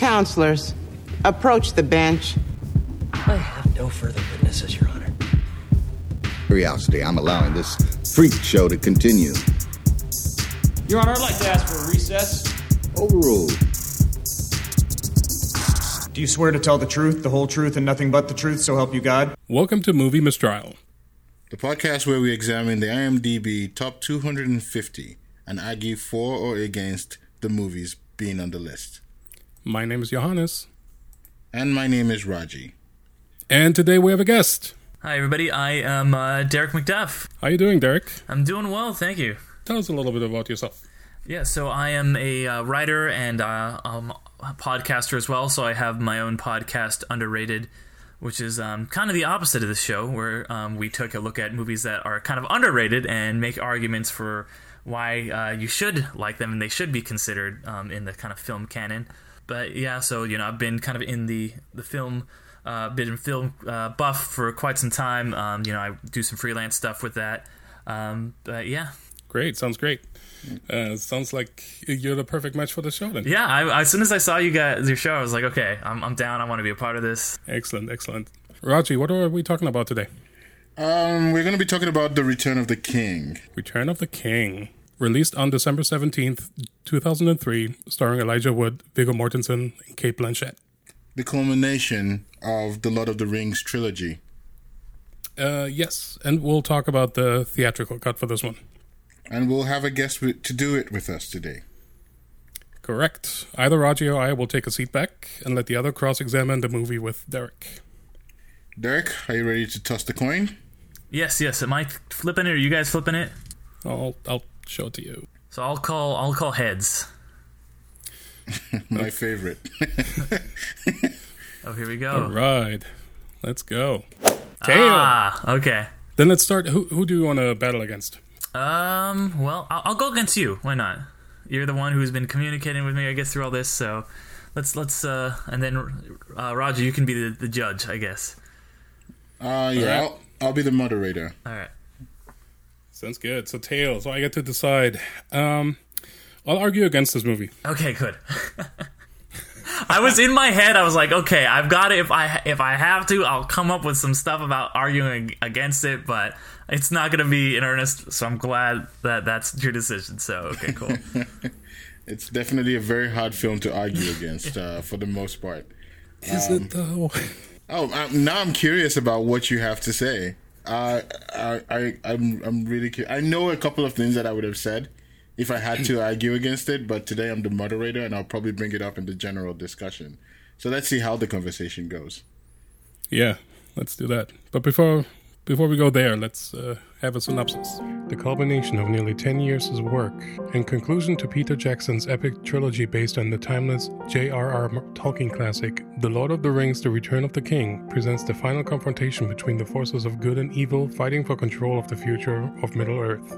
Counselors, approach the bench. I have no further witnesses, Your Honor. Curiosity, I'm allowing this freak show to continue. Your Honor, I'd like to ask for a recess. Overruled. Do you swear to tell the truth, the whole truth, and nothing but the truth, so help you God? Welcome to Movie Mistrial. The podcast where we examine the IMDb top 250 and argue for or against the movies being on the list. My name is Johannes. And my name is Raji. And today we have a guest. Hi, everybody. I am uh, Derek McDuff. How are you doing, Derek? I'm doing well, thank you. Tell us a little bit about yourself. Yeah, so I am a uh, writer and uh, um, a podcaster as well. So I have my own podcast, Underrated, which is um, kind of the opposite of this show, where um, we took a look at movies that are kind of underrated and make arguments for why uh, you should like them and they should be considered um, in the kind of film canon. But yeah, so you know, I've been kind of in the the film. Uh, been film uh, buff for quite some time. Um, you know, I do some freelance stuff with that. Um, but yeah, Great, sounds great. Uh, sounds like you're the perfect match for the show then. Yeah, I, as soon as I saw you guys your show, I was like, okay, I'm, I'm down. I want to be a part of this. Excellent, excellent. Raji, what are we talking about today? Um, we're going to be talking about The Return of the King. Return of the King. Released on December 17th, 2003, starring Elijah Wood, Viggo Mortensen, and Cate Blanchett. The culmination of the Lord of the Rings trilogy. Uh, yes, and we'll talk about the theatrical cut for this one. And we'll have a guest wi- to do it with us today. Correct. Either Raji or I will take a seat back and let the other cross examine the movie with Derek. Derek, are you ready to toss the coin? Yes, yes. Am I flipping it? Are you guys flipping it? I'll, I'll show it to you. So I'll call. I'll call heads. My favorite. Oh, here we go. All right, let's go. Tail. Ah, okay. Then let's start. Who, who do you want to battle against? Um. Well, I'll, I'll go against you. Why not? You're the one who's been communicating with me, I guess, through all this. So let's let's uh, and then uh, Roger, you can be the, the judge, I guess. Uh, yeah, right. I'll, I'll be the moderator. All right. Sounds good. So tails. So I get to decide. Um, I'll argue against this movie. Okay, good. I was in my head. I was like, okay, I've got it. If I if I have to, I'll come up with some stuff about arguing against it. But it's not going to be in earnest. So I'm glad that that's your decision. So okay, cool. It's definitely a very hard film to argue against uh, for the most part. Is it though? Oh, i now I'm curious about what you have to say. Uh, I, I, I'm, I'm really. Cu- I know a couple of things that I would have said if I had to argue against it, but today I'm the moderator, and I'll probably bring it up in the general discussion. So let's see how the conversation goes. Yeah, let's do that. But before before we go there, let's uh, have a synopsis. The culmination of nearly 10 years work and conclusion to Peter Jackson's epic trilogy based on the timeless J.R.R. Tolkien classic, The Lord of the Rings The Return of the King, presents the final confrontation between the forces of good and evil fighting for control of the future of Middle-earth.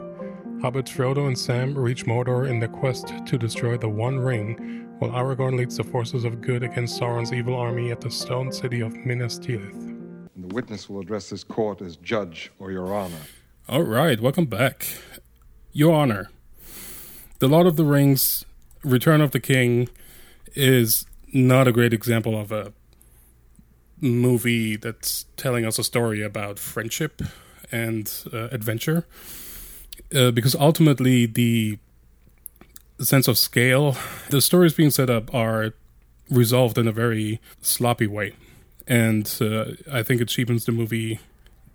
Hobbits Frodo and Sam reach Mordor in their quest to destroy the One Ring, while Aragorn leads the forces of good against Sauron's evil army at the stone city of Minas Tirith. The witness will address this court as judge or your honor. All right, welcome back. Your Honor, The Lord of the Rings Return of the King is not a great example of a movie that's telling us a story about friendship and uh, adventure. Uh, because ultimately, the sense of scale, the stories being set up are resolved in a very sloppy way. And uh, I think it cheapens the movie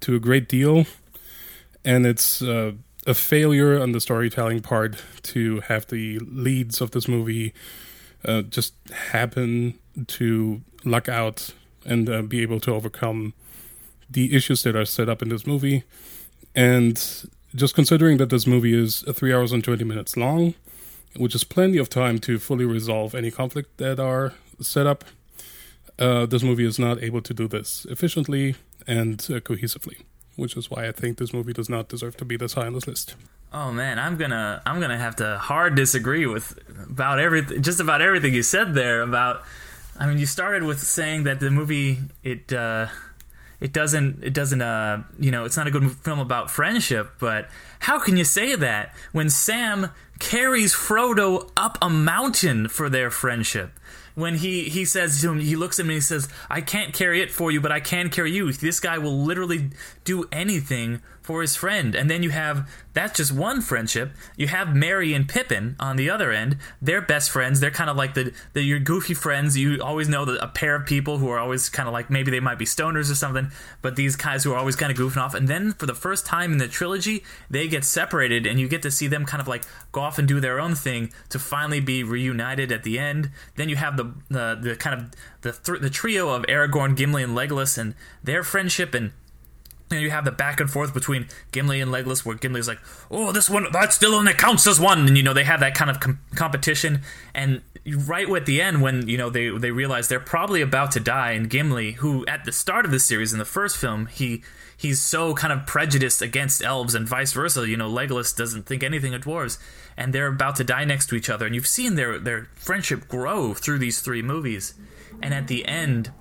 to a great deal and it's uh, a failure on the storytelling part to have the leads of this movie uh, just happen to luck out and uh, be able to overcome the issues that are set up in this movie. And just considering that this movie is three hours and 20 minutes long, which is plenty of time to fully resolve any conflict that are set up, uh, this movie is not able to do this efficiently and uh, cohesively which is why I think this movie does not deserve to be this high on this list. Oh man, I'm gonna I'm gonna have to hard disagree with about everything, just about everything you said there. About, I mean, you started with saying that the movie it uh, it doesn't it doesn't uh you know it's not a good film about friendship, but how can you say that when Sam carries Frodo up a mountain for their friendship? When he he says to him, he looks at him and he says, "I can't carry it for you, but I can carry you." This guy will literally do anything for his friend. And then you have that's just one friendship. You have Merry and Pippin on the other end. They're best friends. They're kind of like the, the your goofy friends. You always know that a pair of people who are always kind of like maybe they might be stoners or something, but these guys who are always kind of goofing off. And then for the first time in the trilogy, they get separated, and you get to see them kind of like go off and do their own thing to finally be reunited at the end. Then you have the the, the kind of the th- the trio of Aragorn, Gimli, and Legolas, and their friendship and and you have the back and forth between Gimli and Legolas, where Gimli's like, "Oh, this one that still only counts as one," and you know they have that kind of com- competition. And right at the end, when you know they they realize they're probably about to die, and Gimli, who at the start of the series in the first film, he he's so kind of prejudiced against elves and vice versa. You know, Legolas doesn't think anything of dwarves, and they're about to die next to each other, and you've seen their their friendship grow through these three movies, and at the end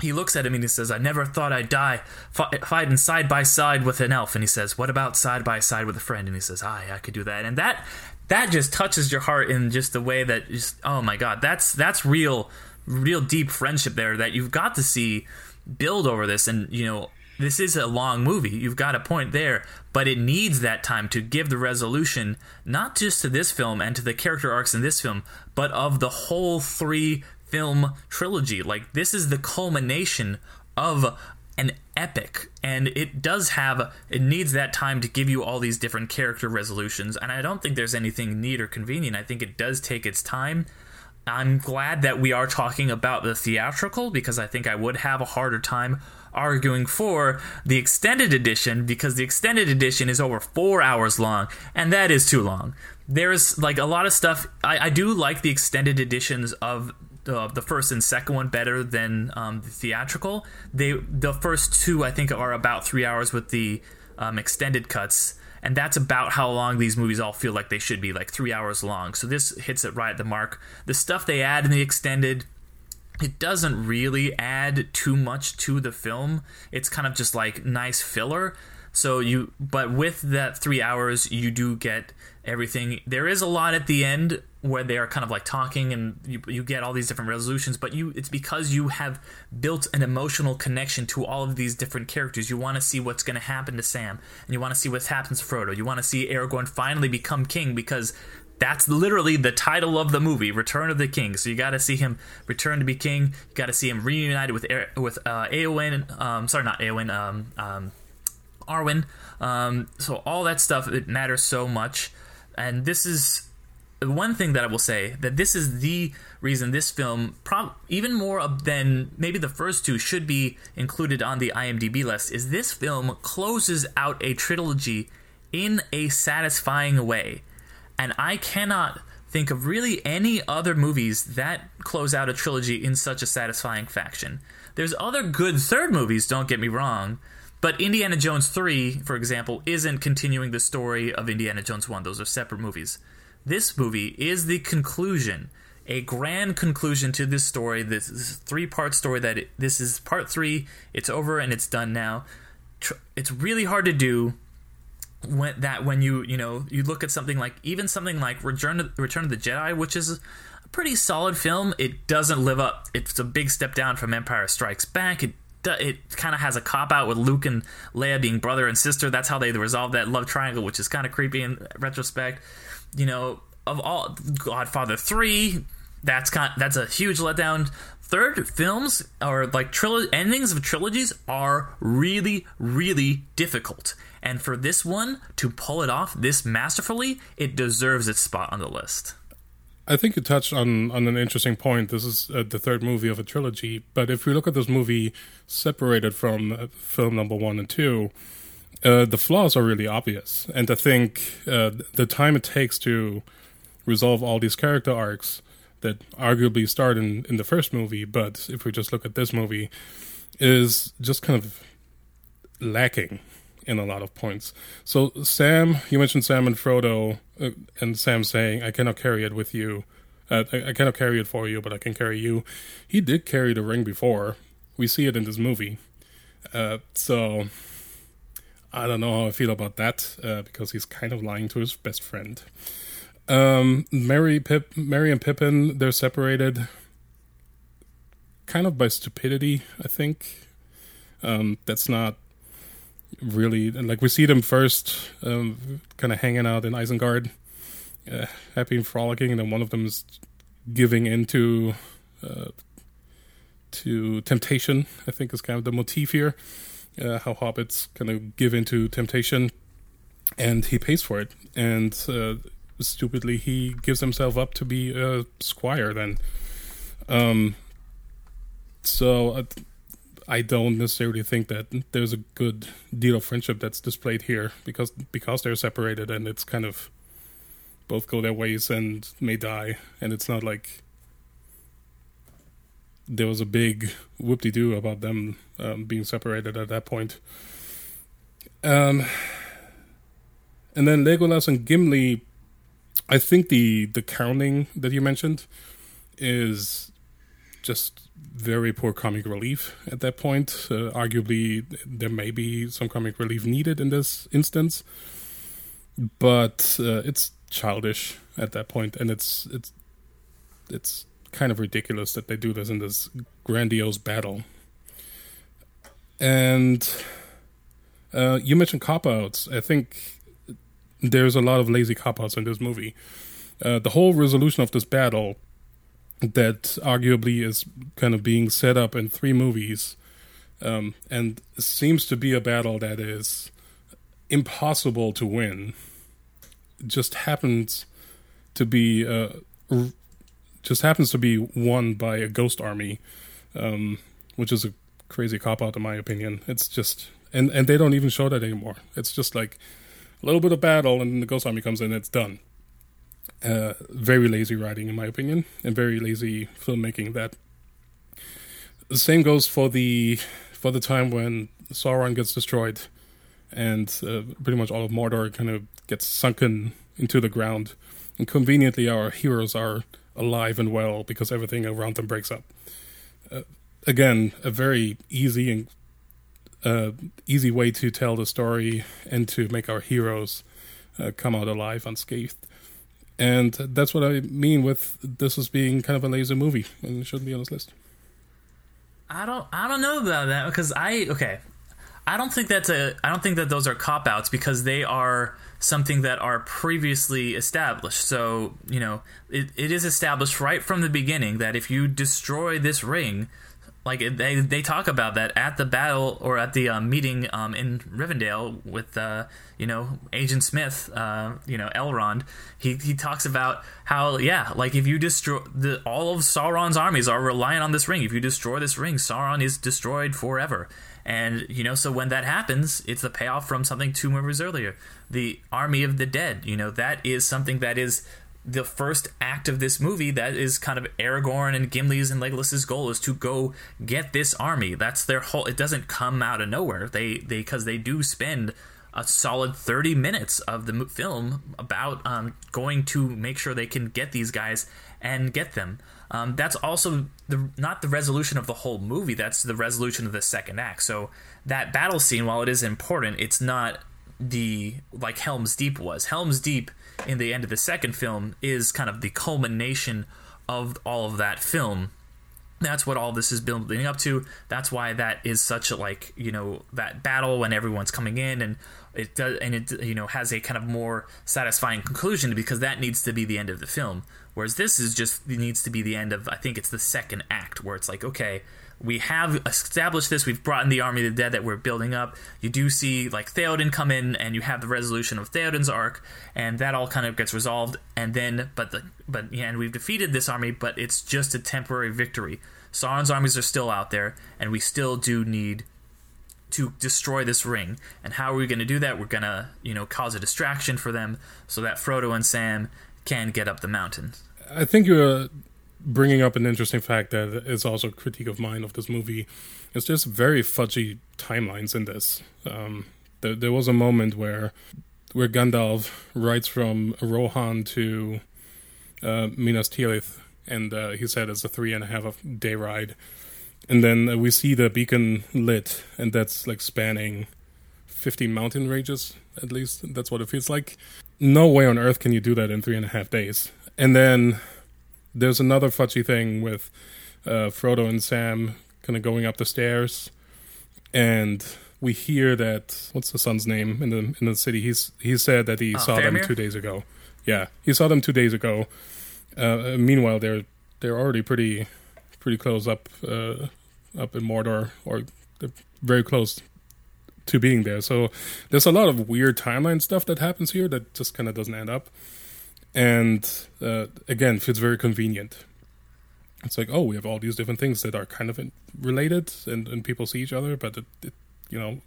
he looks at him and he says, I never thought I'd die fighting side by side with an elf. And he says, What about side by side with a friend? And he says, Aye, I could do that. And that that just touches your heart in just the way that just oh my god, that's that's real real deep friendship there that you've got to see build over this and you know this is a long movie. You've got a point there, but it needs that time to give the resolution, not just to this film and to the character arcs in this film, but of the whole three film trilogy. Like this is the culmination of an epic and it does have it needs that time to give you all these different character resolutions and I don't think there's anything neat or convenient. I think it does take its time. I'm glad that we are talking about the theatrical because I think I would have a harder time arguing for the extended edition because the extended edition is over four hours long, and that is too long. There's like a lot of stuff. I, I do like the extended editions of the, the first and second one better than um, the theatrical. They the first two I think are about three hours with the um, extended cuts, and that's about how long these movies all feel like they should be, like three hours long. So this hits it right at the mark. The stuff they add in the extended. It doesn't really add too much to the film. It's kind of just like nice filler. So you, but with that three hours, you do get everything. There is a lot at the end where they are kind of like talking and you, you get all these different resolutions but you it's because you have built an emotional connection to all of these different characters. You want to see what's going to happen to sam and you want to see what happens to frodo. You want to see aragorn finally become king because that's literally the title of the movie return of the king. So you got to see him return to be king. You got to see him reunited with with uh, Eowyn um, sorry not Eowyn um, um, Arwen. Um, so all that stuff it matters so much and this is one thing that I will say that this is the reason this film, even more than maybe the first two, should be included on the IMDb list. Is this film closes out a trilogy in a satisfying way, and I cannot think of really any other movies that close out a trilogy in such a satisfying fashion. There's other good third movies, don't get me wrong, but Indiana Jones 3, for example, isn't continuing the story of Indiana Jones 1. Those are separate movies. This movie is the conclusion, a grand conclusion to this story. This, this three part story that it, this is part three. It's over and it's done now. It's really hard to do when that when you you know you look at something like even something like Return of, Return of the Jedi, which is a pretty solid film. It doesn't live up. It's a big step down from Empire Strikes Back. It it kind of has a cop out with Luke and Leia being brother and sister. That's how they resolve that love triangle, which is kind of creepy in retrospect you know, of all Godfather 3, that's kind that's a huge letdown. Third films or like trilogy endings of trilogies are really really difficult. And for this one to pull it off this masterfully, it deserves its spot on the list. I think you touched on, on an interesting point. This is uh, the third movie of a trilogy, but if we look at this movie separated from film number one and two, uh, the flaws are really obvious. And I think uh, the time it takes to resolve all these character arcs that arguably start in, in the first movie, but if we just look at this movie, is just kind of lacking in a lot of points. So, Sam, you mentioned Sam and Frodo, uh, and Sam saying, I cannot carry it with you. Uh, I, I cannot carry it for you, but I can carry you. He did carry the ring before. We see it in this movie. Uh, so I don't know how I feel about that uh, because he's kind of lying to his best friend. Um, Merry, Pip, Merry and Pippin, they're separated. kind of by stupidity. I think um, that's not really and like we see them first, um, kind of hanging out in Isengard, uh, happy and frolicking, and then one of them is giving into uh, to temptation. I think is kind of the motif here. Uh, how hobbits kind of give into temptation, and he pays for it. And uh, stupidly, he gives himself up to be a squire. Then, um, so uh, I don't necessarily think that there's a good deal of friendship that's displayed here because because they're separated and it's kind of both go their ways and may die, and it's not like there was a big whoop de doo about them um, being separated at that point. Um, and then Legolas and Gimli, I think the the counting that you mentioned is just very poor comic relief at that point. Uh, arguably, there may be some comic relief needed in this instance, but uh, it's childish at that point, and it's it's it's kind of ridiculous that they do this in this grandiose battle. And uh, you mentioned cop outs. I think there's a lot of lazy cop outs in this movie. Uh, the whole resolution of this battle, that arguably is kind of being set up in three movies, um, and seems to be a battle that is impossible to win, just happens to be uh, just happens to be won by a ghost army, um, which is a crazy cop out in my opinion. It's just and and they don't even show that anymore. It's just like a little bit of battle and the ghost army comes in. It's done. Uh, very lazy writing, in my opinion, and very lazy filmmaking. That the same goes for the for the time when Sauron gets destroyed, and uh, pretty much all of Mordor kind of gets sunken into the ground, and conveniently our heroes are alive and well because everything around them breaks up. Uh, again, a very easy and uh, easy way to tell the story and to make our heroes uh, come out alive unscathed. And that's what I mean with this as being kind of a lazy movie and it shouldn't be on this list. I don't I don't know about that because I okay. I don't think that's a I don't think that those are cop outs because they are something that are previously established. So, you know, it, it is established right from the beginning that if you destroy this ring, like they they talk about that at the battle or at the uh, meeting um, in Rivendell with uh, you know Agent Smith, uh, you know Elrond. He he talks about how yeah, like if you destroy the all of Sauron's armies are reliant on this ring. If you destroy this ring, Sauron is destroyed forever. And you know, so when that happens, it's the payoff from something two movies earlier, the Army of the Dead. You know, that is something that is the first act of this movie that is kind of Aragorn and Gimli's and Legolas's goal is to go get this army. That's their whole. It doesn't come out of nowhere. They they because they do spend a solid 30 minutes of the film about um, going to make sure they can get these guys and get them. Um, that's also the not the resolution of the whole movie. That's the resolution of the second act. So that battle scene, while it is important, it's not the like Helm's Deep was. Helm's Deep in the end of the second film is kind of the culmination of all of that film. That's what all this is building up to. That's why that is such a like you know that battle when everyone's coming in and it does and it you know has a kind of more satisfying conclusion because that needs to be the end of the film. Whereas this is just needs to be the end of I think it's the second act where it's like okay we have established this. We've brought in the army of the dead that we're building up. You do see like Theoden come in, and you have the resolution of Theoden's arc, and that all kind of gets resolved. And then, but the but yeah, and we've defeated this army, but it's just a temporary victory. Sauron's armies are still out there, and we still do need to destroy this ring. And how are we going to do that? We're going to, you know, cause a distraction for them so that Frodo and Sam can get up the mountain. I think you're bringing up an interesting fact that is also a critique of mine of this movie. It's just very fudgy timelines in this. Um, there, there, was a moment where where Gandalf rides from Rohan to uh, Minas Tirith, and uh, he said it's a three and a half day ride. And then uh, we see the beacon lit, and that's like spanning 50 mountain ranges, at least. That's what it feels like. No way on earth can you do that in three and a half days. And then there's another fudgy thing with uh, Frodo and Sam kind of going up the stairs, and we hear that what's the son's name in the in the city? He's he said that he Uh, saw them two days ago. Yeah, he saw them two days ago. Uh, meanwhile, they're they're already pretty pretty close up uh, up in Mordor, or they're very close to being there. So there's a lot of weird timeline stuff that happens here that just kind of doesn't add up, and uh, again feels very convenient. It's like, oh, we have all these different things that are kind of related, and, and people see each other, but it, it, you know,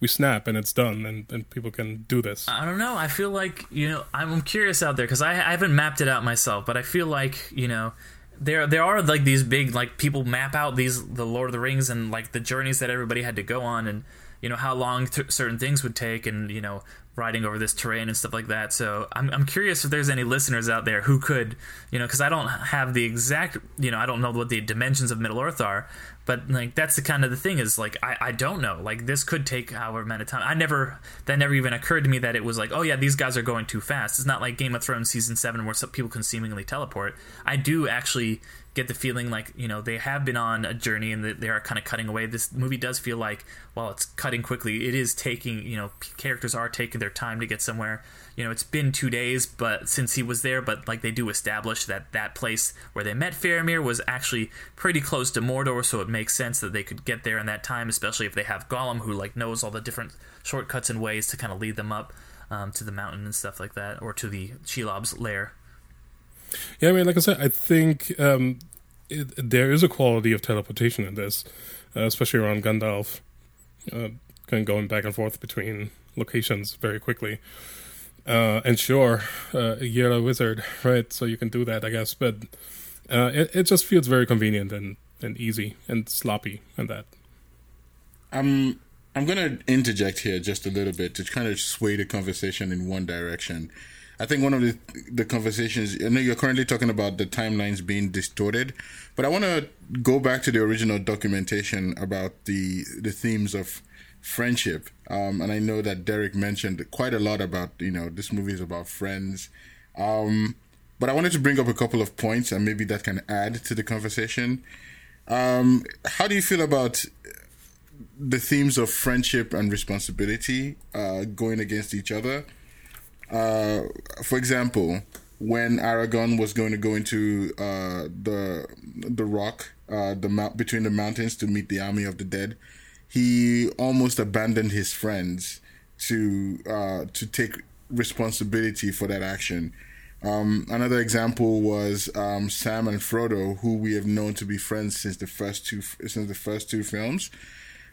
we snap and it's done, and, and people can do this. I don't know. I feel like you know I'm curious out there because I, I haven't mapped it out myself, but I feel like you know there there are like these big like people map out these the Lord of the Rings and like the journeys that everybody had to go on and you know how long th- certain things would take and you know riding over this terrain and stuff like that. So I'm I'm curious if there's any listeners out there who could you know because I don't have the exact you know I don't know what the dimensions of Middle Earth are, but like that's the kind of the thing is like I, I don't know. Like this could take however many time. I never that never even occurred to me that it was like oh yeah these guys are going too fast. It's not like game of thrones season 7 where some people can seemingly teleport. I do actually get the feeling like you know they have been on a journey and they are kind of cutting away. This movie does feel like while it's cutting quickly it is taking you know characters are taking their time to get somewhere you know it's been two days but since he was there but like they do establish that that place where they met Faramir was actually pretty close to Mordor so it makes sense that they could get there in that time especially if they have Gollum who like knows all the different shortcuts and ways to kind of lead them up um, to the mountain and stuff like that or to the Shelob's lair Yeah, I mean, like I said, I think um, it, there is a quality of teleportation in this, uh, especially around Gandalf, uh, kind of going back and forth between locations very quickly. Uh, and sure, uh, you're a wizard, right? So you can do that, I guess. But uh, it, it just feels very convenient and, and easy and sloppy and that. I'm I'm gonna interject here just a little bit to kind of sway the conversation in one direction. I think one of the the conversations I know you're currently talking about the timelines being distorted, but I want to go back to the original documentation about the the themes of friendship. Um, and I know that Derek mentioned quite a lot about you know this movie is about friends. Um, but I wanted to bring up a couple of points and maybe that can add to the conversation. Um, how do you feel about the themes of friendship and responsibility uh, going against each other. Uh, for example, when Aragorn was going to go into uh, the the rock, uh, the mount between the mountains to meet the army of the dead, he almost abandoned his friends to uh, to take responsibility for that action. Um, another example was um, Sam and Frodo, who we have known to be friends since the first two since the first two films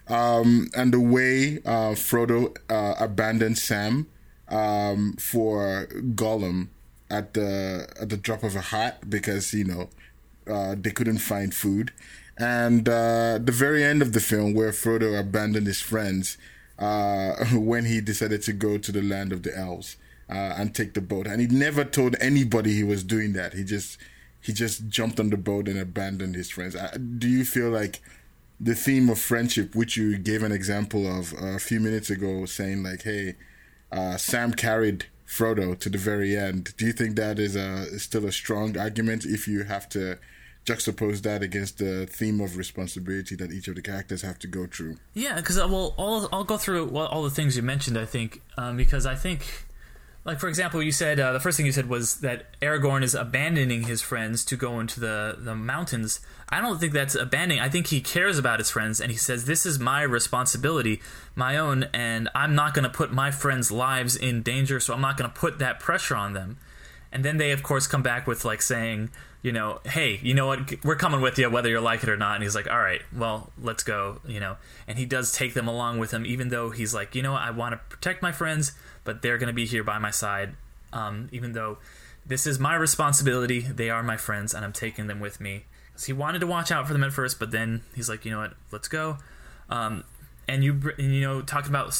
um, and the way uh, Frodo uh, abandoned Sam um, for Gollum at the at the drop of a hat because you know uh, they couldn't find food, and uh, the very end of the film where Frodo abandoned his friends uh, when he decided to go to the land of the elves uh, and take the boat, and he never told anybody he was doing that. He just he just jumped on the boat and abandoned his friends. Uh, do you feel like the theme of friendship, which you gave an example of a few minutes ago, saying like, "Hey, uh, Sam carried Frodo to the very end." Do you think that is a is still a strong argument if you have to juxtapose that against the theme of responsibility that each of the characters have to go through? Yeah, because well, I'll I'll go through all the things you mentioned. I think um, because I think, like for example, you said uh, the first thing you said was that Aragorn is abandoning his friends to go into the the mountains. I don't think that's abandoning. I think he cares about his friends, and he says, "This is my responsibility, my own, and I'm not going to put my friends' lives in danger. So I'm not going to put that pressure on them." And then they, of course, come back with like saying, you know, hey, you know what? We're coming with you, whether you like it or not. And he's like, all right, well, let's go, you know. And he does take them along with him, even though he's like, you know? I want to protect my friends, but they're going to be here by my side. Um, even though this is my responsibility, they are my friends, and I'm taking them with me. Because he wanted to watch out for them at first, but then he's like, you know what? Let's go. Um, and you you know talking about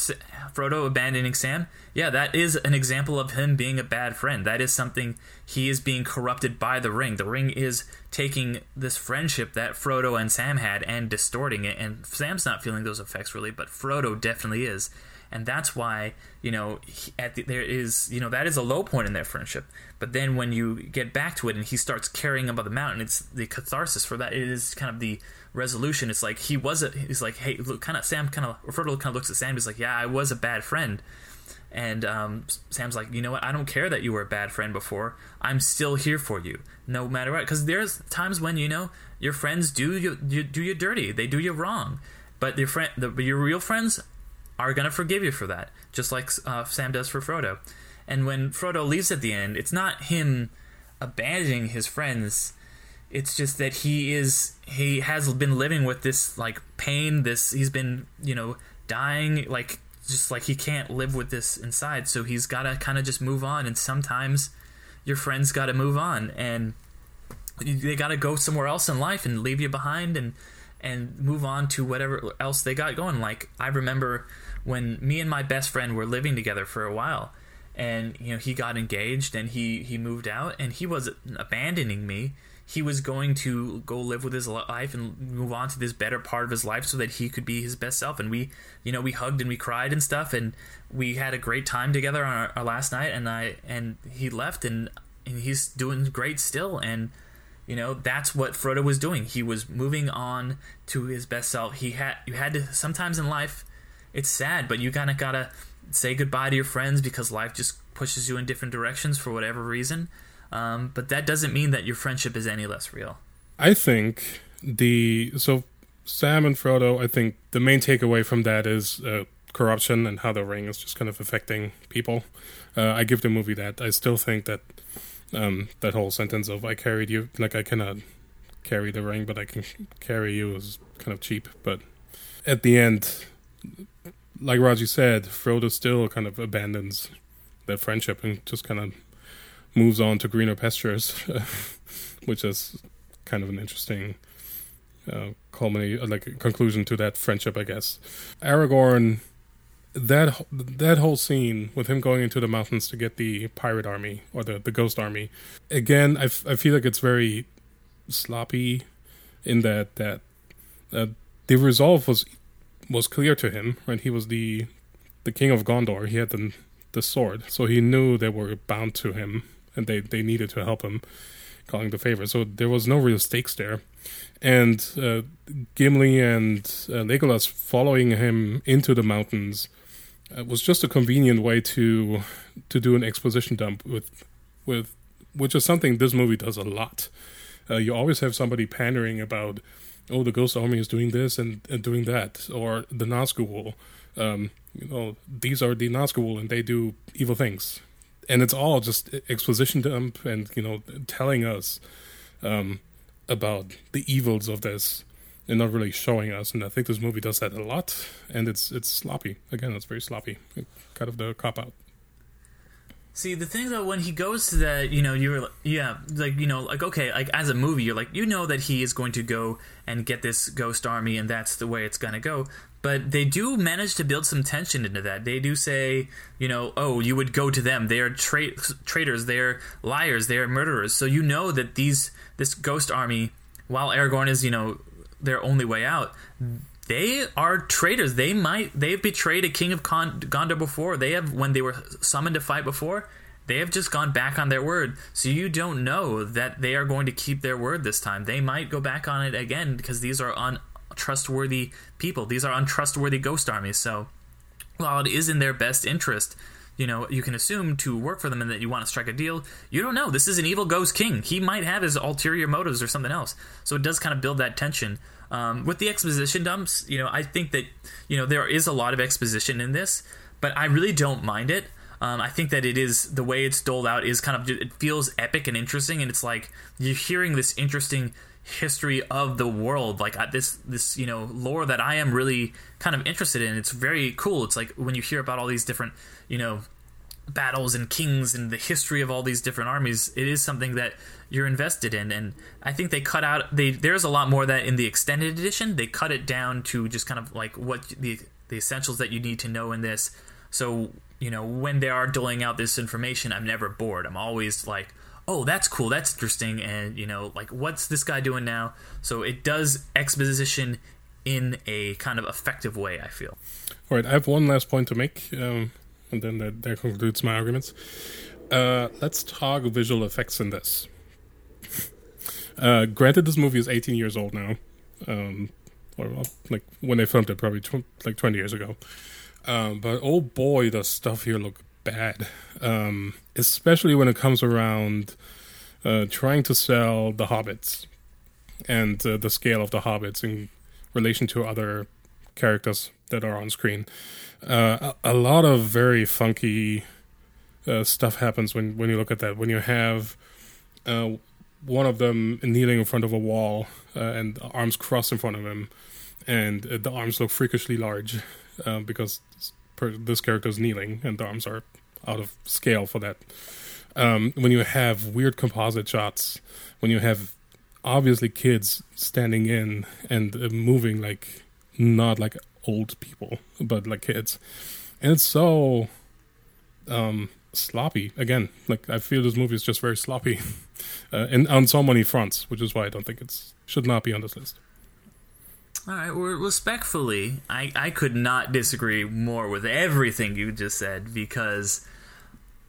Frodo abandoning Sam, yeah, that is an example of him being a bad friend. That is something he is being corrupted by the ring. The ring is taking this friendship that Frodo and Sam had and distorting it. And Sam's not feeling those effects really, but Frodo definitely is. and that's why you know he, at the, there is you know that is a low point in their friendship. But then when you get back to it and he starts carrying up the mountain, it's the catharsis for that. It is kind of the resolution. It's like he was a he's like hey look kind of Sam kind of Frodo kind of looks at Sam. He's like yeah I was a bad friend. And um, Sam's like, you know what? I don't care that you were a bad friend before. I'm still here for you, no matter what. Because there's times when you know your friends do you, you do you dirty. They do you wrong, but your friend, the, your real friends, are gonna forgive you for that, just like uh, Sam does for Frodo. And when Frodo leaves at the end, it's not him abandoning his friends. It's just that he is he has been living with this like pain. This he's been you know dying like just like he can't live with this inside so he's got to kind of just move on and sometimes your friends got to move on and they got to go somewhere else in life and leave you behind and and move on to whatever else they got going like i remember when me and my best friend were living together for a while and you know he got engaged and he he moved out and he was abandoning me he was going to go live with his life and move on to this better part of his life so that he could be his best self. And we you know we hugged and we cried and stuff and we had a great time together on our, our last night and i and he left and and he's doing great still. And you know that's what frodo was doing. He was moving on to his best self. He had you had to sometimes in life it's sad but you kind of gotta say goodbye to your friends because life just pushes you in different directions for whatever reason um, but that doesn't mean that your friendship is any less real. I think the so Sam and Frodo. I think the main takeaway from that is uh, corruption and how the ring is just kind of affecting people. Uh, I give the movie that. I still think that um, that whole sentence of "I carried you," like I cannot carry the ring, but I can carry you, is kind of cheap. But at the end, like Raji said, Frodo still kind of abandons that friendship and just kind of moves on to greener pastures, which is kind of an interesting uh, culminate, like conclusion to that friendship, I guess. Aragorn, that that whole scene with him going into the mountains to get the pirate army or the the ghost army, again, I, f- I feel like it's very sloppy, in that that uh, the resolve was was clear to him, right? He was the the king of Gondor. He had the the sword, so he knew they were bound to him and they they needed to help him, calling the favor. So there was no real stakes there, and uh, Gimli and uh, Legolas following him into the mountains uh, was just a convenient way to to do an exposition dump with with which is something this movie does a lot. Uh, you always have somebody pandering about, oh, the Ghost Army is doing this and, and doing that, or the Nazgul. Um, you know, these are the Nazgul and they do evil things and it's all just exposition dump and you know telling us um, about the evils of this and not really showing us. And I think this movie does that a lot, and it's it's sloppy. Again, it's very sloppy, kind of the cop out. See, the thing though, when he goes to that, you know, you're yeah, like you know, like okay, like as a movie, you're like you know that he is going to go and get this ghost army, and that's the way it's gonna go but they do manage to build some tension into that. They do say, you know, oh, you would go to them. They are tra- traitors. They are liars. They are murderers. So you know that these this ghost army, while Aragorn is, you know, their only way out, they are traitors. They might they've betrayed a king of Con- Gondor before. They have when they were summoned to fight before. They have just gone back on their word. So you don't know that they are going to keep their word this time. They might go back on it again because these are un- trustworthy people. These are untrustworthy ghost armies. So while it is in their best interest, you know, you can assume to work for them and that you want to strike a deal. You don't know. This is an evil ghost king. He might have his ulterior motives or something else. So it does kind of build that tension. Um, with the exposition dumps, you know, I think that you know there is a lot of exposition in this, but I really don't mind it. Um, I think that it is the way it's doled out is kind of it feels epic and interesting, and it's like you're hearing this interesting history of the world. Like this this you know lore that i am really kind of interested in it's very cool. It's like when you hear about all these different you know battles and kings and the history of all these different armies it is something that you're invested in. And i think they cut out they there's a lot more that in the extended edition. They cut it down to just kind of like what the the essentials that you need to know in this. So you know when they are doling out this information i'm never bored. I'm always like oh, that's cool, that's interesting, and you know, like, what's this guy doing now? So it does exposition in a kind of effective way. I feel. All right, I have one last point to make, um, and then that, that concludes my arguments. Uh, let's talk visual effects in this. Uh, granted, this movie is 18 years old now, um, or like when they filmed it, probably tw- like 20 years ago. Um, but oh boy, does stuff here look bad, um, especially when it comes around uh, trying to sell the hobbits and uh, the scale of the hobbits in relation to other characters that are on screen. Uh, a, a, lot of very funky uh, stuff happens when, when you look at that. When you have uh, one of them kneeling in front of a wall uh, and arms crossed in front of him, and the arms look freakishly large because per- this character is kneeling and the arms are out of scale for that. Um, when you have weird composite shots, when you have obviously kids standing in and uh, moving like not like old people, but like kids, and it's so um, sloppy again. Like I feel this movie is just very sloppy, uh, and on so many fronts, which is why I don't think it's should not be on this list. All right, well, respectfully, I, I could not disagree more with everything you just said because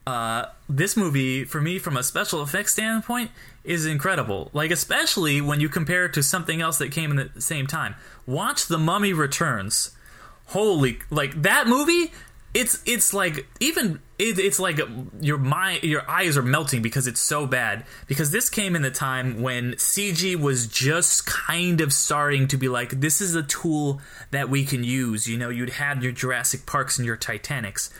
uh, this movie, for me, from a special effects standpoint, is incredible. Like, especially when you compare it to something else that came in at the same time. Watch The Mummy Returns. Holy, like that movie it's it's like even it, it's like your mind your eyes are melting because it's so bad. Because this came in the time when CG was just kind of starting to be like this is a tool that we can use. You know you'd had your Jurassic Parks and your Titanics.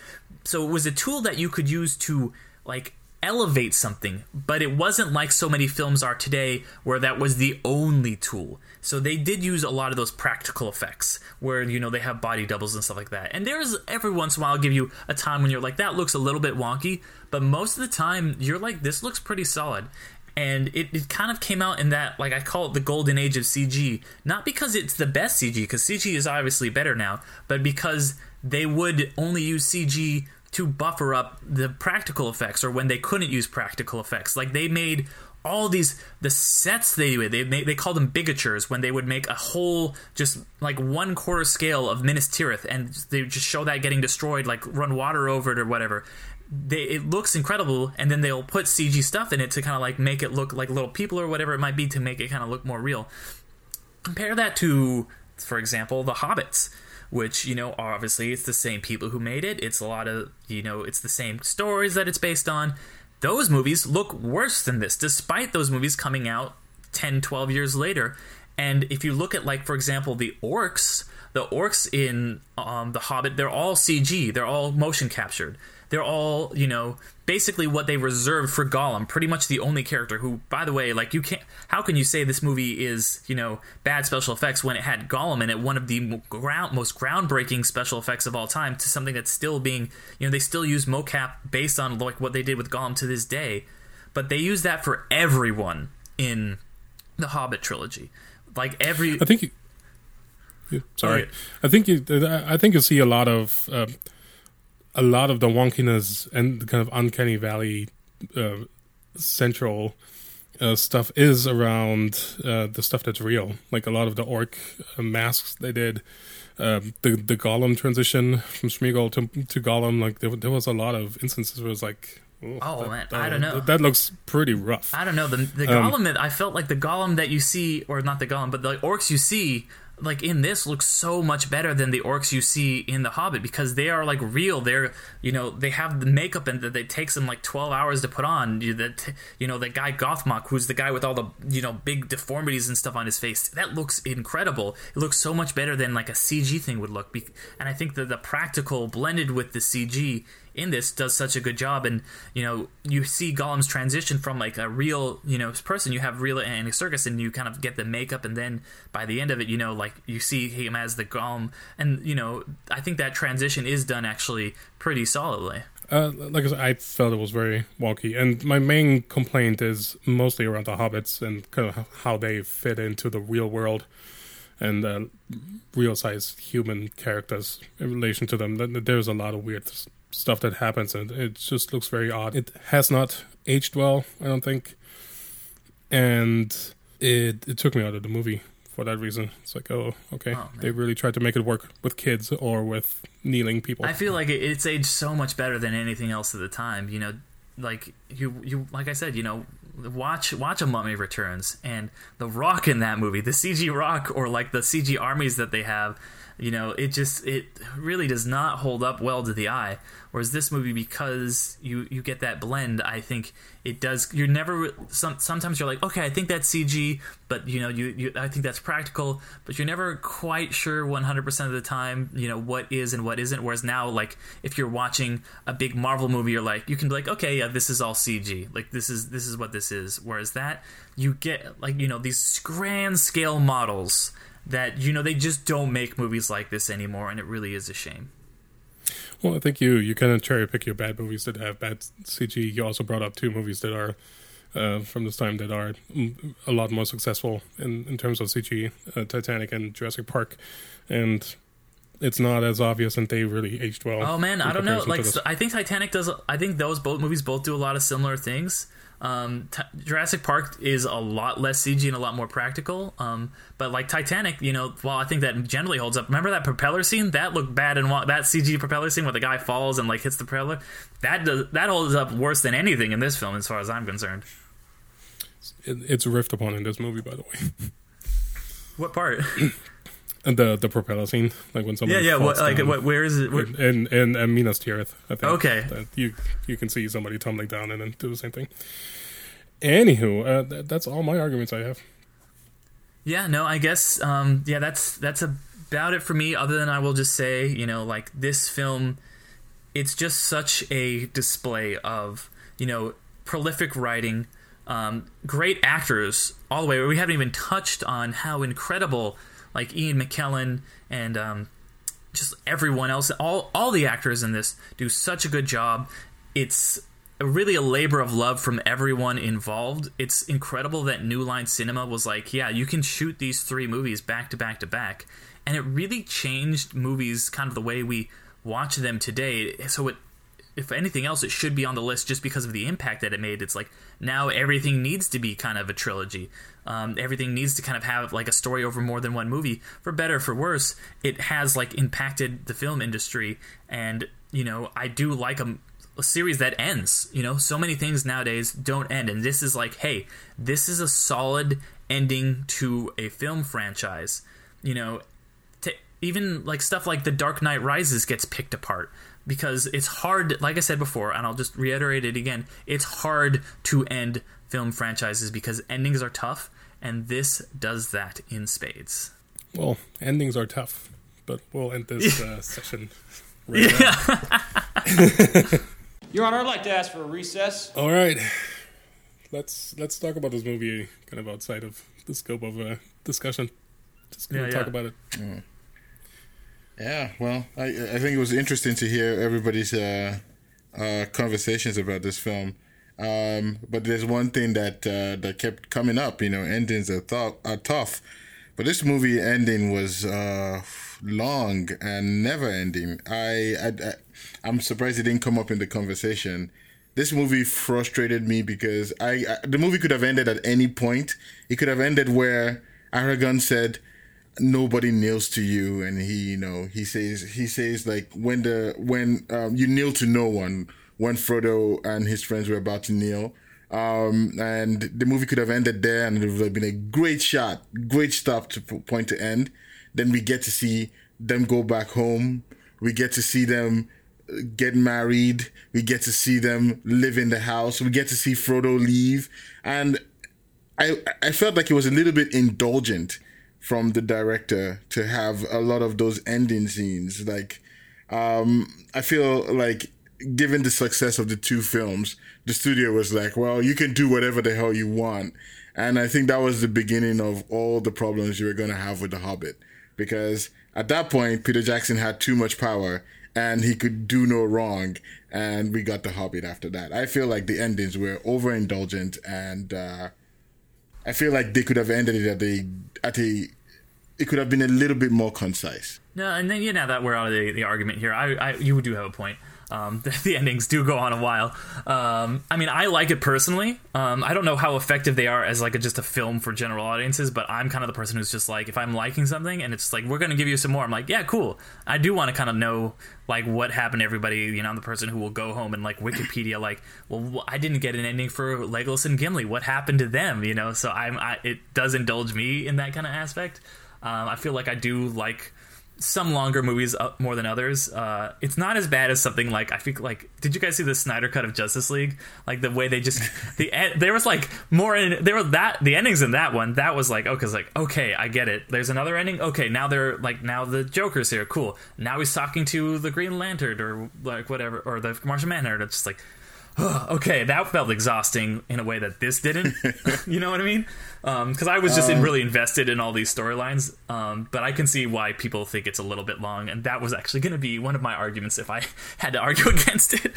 So it was a tool that you could use to like elevate something but it wasn't like so many films are today where that was the only tool so they did use a lot of those practical effects where you know they have body doubles and stuff like that. And there's every once in a while I'll give you a time when you're like that looks a little bit wonky, but most of the time you're like this looks pretty solid. And it, it kind of came out in that like I call it the golden age of CG, not because it's the best CG because CG is obviously better now, but because they would only use CG to buffer up the practical effects or when they couldn't use practical effects. Like they made all these the sets they they they called them bigatures when they would make a whole just like one quarter scale of Minas Tirith and they just show that getting destroyed like run water over it or whatever. They it looks incredible and then they'll put CG stuff in it to kind of like make it look like little people or whatever it might be to make it kind of look more real. Compare that to for example the hobbits which you know obviously it's the same people who made it. It's a lot of you know it's the same stories that it's based on. Those movies look worse than this, despite those movies coming out 10, 12 years later. And if you look at, like, for example, the orcs, the orcs in um, The Hobbit, they're all CG, they're all motion captured they're all you know basically what they reserved for Gollum. Pretty much the only character who, by the way, like you can't. How can you say this movie is you know bad special effects when it had Gollum in it, one of the ground, most groundbreaking special effects of all time, to something that's still being you know they still use mocap based on like what they did with Gollum to this day, but they use that for everyone in the Hobbit trilogy. Like every, I think. You, sorry, I think you. I think you see a lot of. Uh, a lot of the wonkiness and the kind of uncanny valley uh, central uh, stuff is around uh, the stuff that's real. Like a lot of the orc uh, masks they did, um, the the Gollum transition from Smeagol to to Gollum. Like there, there was a lot of instances where it was like. Oh, oh that, man, I don't know. That, that, looks pretty rough. I don't know. The the um, Gollum that I felt like the Gollum that you see, or not the Gollum, but the orcs you see like in this looks so much better than the orcs you see in the Hobbit because they are like real. They're you know they have the makeup and that it takes them like twelve hours to put on. You that you know the guy Gothmog, who's the guy with all the you know big deformities and stuff on his face. That looks incredible. It looks so much better than like a CG thing would look. And I think that the practical blended with the CG in this does such a good job and you know you see Gollum's transition from like a real you know person you have real Andy Serkis and you kind of get the makeup and then by the end of it you know like you see him as the Gollum and you know I think that transition is done actually pretty solidly. Uh, like I said, I felt it was very wonky, and my main complaint is mostly around the hobbits and kind of how they fit into the real world and uh, real size human characters in relation to them. There's a lot of weird stuff that happens, and it just looks very odd. It has not aged well, I don't think, and it it took me out of the movie for that reason. It's like, oh, okay, Oh, they really tried to make it work with kids or with kneeling people. I feel like it's aged so much better than anything else at the time. You know, like you, you, like I said, you know, watch watch a Mummy Returns and the Rock in that movie, the CG Rock, or like the CG armies that they have. You know, it just it really does not hold up well to the eye. Whereas this movie, because you you get that blend, I think it does. You're never some sometimes you're like, okay, I think that's CG, but you know, you, you I think that's practical, but you're never quite sure 100 percent of the time, you know, what is and what isn't. Whereas now, like if you're watching a big Marvel movie, you're like, you can be like, okay, yeah, this is all CG, like this is this is what this is. Whereas that you get like you know these grand scale models that you know they just don't make movies like this anymore, and it really is a shame. Well, I think you you kind of cherry pick your bad movies that have bad CG. You also brought up two movies that are uh, from this time that are a lot more successful in, in terms of CG, uh, Titanic and Jurassic Park, and it's not as obvious and they really aged well. Oh man, I don't know. Like this. I think Titanic does. I think those both movies both do a lot of similar things. Um, T- Jurassic Park is a lot less CG and a lot more practical. Um, but like Titanic, you know, while I think that generally holds up. Remember that propeller scene? That looked bad and wa- that CG propeller scene where the guy falls and like hits the propeller. That does that holds up worse than anything in this film, as far as I'm concerned. It's riffed upon in this movie, by the way. What part? And the the propeller scene, like when someone yeah, yeah. What, like, what, where is it? Where, in in, in Minas Tirith, I think. Okay. You you can see somebody tumbling down and then do the same thing. Anywho, uh, th- that's all my arguments I have. Yeah, no, I guess um, yeah, that's that's about it for me. Other than I will just say, you know, like this film, it's just such a display of you know prolific writing, um, great actors all the way. We haven't even touched on how incredible like Ian McKellen and um, just everyone else, all all the actors in this do such a good job. It's really a labor of love from everyone involved. It's incredible that New Line Cinema was like, yeah, you can shoot these three movies back to back to back, and it really changed movies kind of the way we watch them today. So it if anything else, it should be on the list just because of the impact that it made. It's like now everything needs to be kind of a trilogy. Um, everything needs to kind of have like a story over more than one movie. For better, for worse, it has like impacted the film industry. And you know, I do like a, a series that ends. You know, so many things nowadays don't end, and this is like, hey, this is a solid ending to a film franchise. You know, even like stuff like The Dark Knight Rises gets picked apart because it's hard like I said before and I'll just reiterate it again it's hard to end film franchises because endings are tough and this does that in spades Well, endings are tough, but we'll end this uh, session right now. Your Honor, I'd like to ask for a recess. All right, let's let's talk about this movie kind of outside of the scope of a discussion. Just gonna Yeah, talk yeah. about it. Yeah, well, I I think it was interesting to hear everybody's uh, uh, conversations about this film. Um, but there's one thing that uh, that kept coming up. You know, endings are, th- are tough, but this movie ending was uh, long and never ending. I, I I I'm surprised it didn't come up in the conversation. This movie frustrated me because I, I the movie could have ended at any point. It could have ended where Aragorn said nobody kneels to you and he you know he says he says like when the when um, you kneel to no one when frodo and his friends were about to kneel um, and the movie could have ended there and it would have been a great shot great stop to point to end. Then we get to see them go back home. We get to see them uh, get married. We get to see them live in the house. We get to see frodo leave. And I I felt like it was a little bit indulgent from the director to have a lot of those ending scenes. Like, um, I feel like given the success of the two films, the studio was like, well, you can do whatever the hell you want. And I think that was the beginning of all the problems you were going to have with The Hobbit. Because at that point, Peter Jackson had too much power and he could do no wrong. And we got The Hobbit after that. I feel like the endings were overindulgent and, uh, I feel like they could have ended it at a at a it could have been a little bit more concise. no and then you know that we're out of the, the argument here I, I you do have a point Um, the, the endings do go on a while. Um, I mean, I like it personally. Um, I don't know how effective they are as like a, just a film for general audiences, but I'm kind of the person who's just like, if I'm liking something and it's like we're gonna give you some more, I'm like, yeah, cool. I do want to kind of know like what happened to everybody. You know, I'm the person who will go home and like Wikipedia, like, well, I didn't get an ending for Legolas and Gimli. What happened to them? You know, so I'm I, it does indulge me in that kind of aspect. Um, I feel like I do like some longer movies uh, more than others. Uh, it's not as bad as something like I think like did you guys see the Snyder cut of Justice League? Like the way they just the there was like more in there were that the endings in that one that was like okay, like okay, I get it. There's another ending. Okay, now they're like now the Joker's here. Cool. Now he's talking to the Green Lantern or like whatever or the Martian Manhunter. It's just like okay, that felt exhausting in a way that this didn't. you know what I mean? Because um, I was just um, really invested in all these storylines. Um, but I can see why people think it's a little bit long, and that was actually going to be one of my arguments if I had to argue against it.